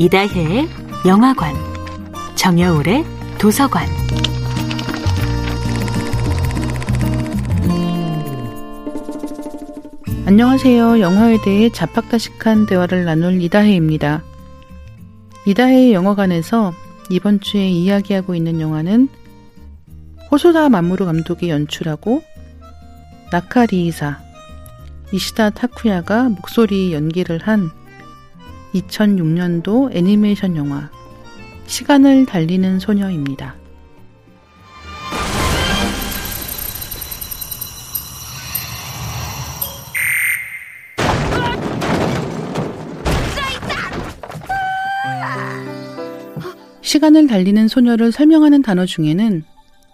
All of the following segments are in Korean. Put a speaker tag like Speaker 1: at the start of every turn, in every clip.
Speaker 1: 이다혜의 영화관, 정여울의 도서관.
Speaker 2: 안녕하세요. 영화에 대해 자팍다식한 대화를 나눌 이다혜입니다. 이다혜의 영화관에서 이번 주에 이야기하고 있는 영화는 호소다 마무루 감독이 연출하고 나카리이사, 이시다 타쿠야가 목소리 연기를 한 2006년도 애니메이션 영화 시간을 달리는 소녀입니다. 시간을 달리는 소녀를 설명하는 단어 중에는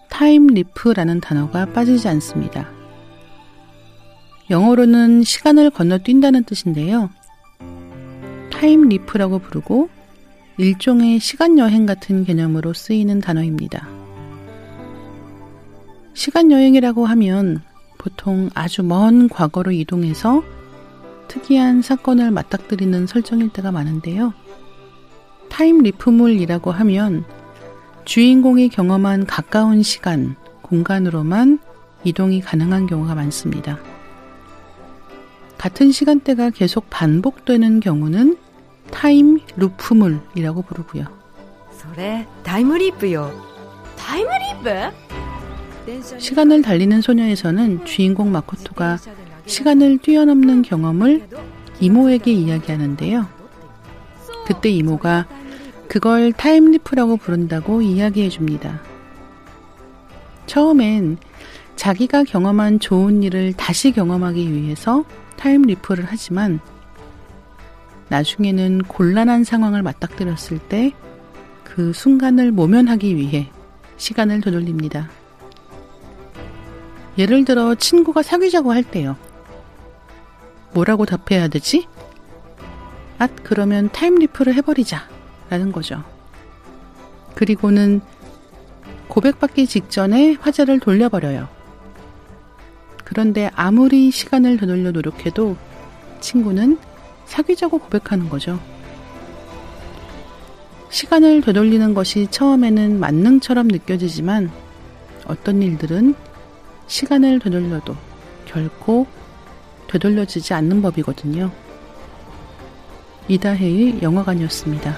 Speaker 2: time leap이라는 단어가 빠지지 않습니다. 영어로는 시간을 건너뛴다는 뜻인데요. time leap이라고 부르고 일종의 시간 여행 같은 개념으로 쓰이는 단어입니다. 시간 여행이라고 하면 보통 아주 먼 과거로 이동해서 특이한 사건을 맞닥뜨리는 설정일 때가 많은데요. time leap물이라고 하면 주인공이 경험한 가까운 시간, 공간으로만 이동이 가능한 경우가 많습니다. 같은 시간대가 계속 반복되는 경우는 time loop물이라고 부르고요.
Speaker 3: 그래, time leap요. Time leap?
Speaker 2: 시간을 달리는 소녀에서는 주인공 마코토가 시간을 뛰어넘는 경험을 이모에게 이야기하는데요. 그때 이모가 그걸 time leap이라고 부른다고 이야기해 줍니다. 처음엔 자기가 경험한 좋은 일을 다시 경험하기 위해서 time leap을 하지만 나중에는 곤란한 상황을 맞닥뜨렸을 때 그 순간을 모면하기 위해 시간을 되돌립니다. 예를 들어 친구가 사귀자고 할 때요. 뭐라고 답해야 되지? 앗, 그러면 타임리프를 해버리자. 라는 거죠. 그리고는 고백받기 직전에 화제를 돌려버려요. 그런데 아무리 시간을 되돌려 노력해도 친구는 사귀자고 고백하는 거죠. 시간을 되돌리는 것이 처음에는 만능처럼 느껴지지만 어떤 일들은 시간을 되돌려도 결코 되돌려지지 않는 법이거든요. 이다혜의 영화관이었습니다.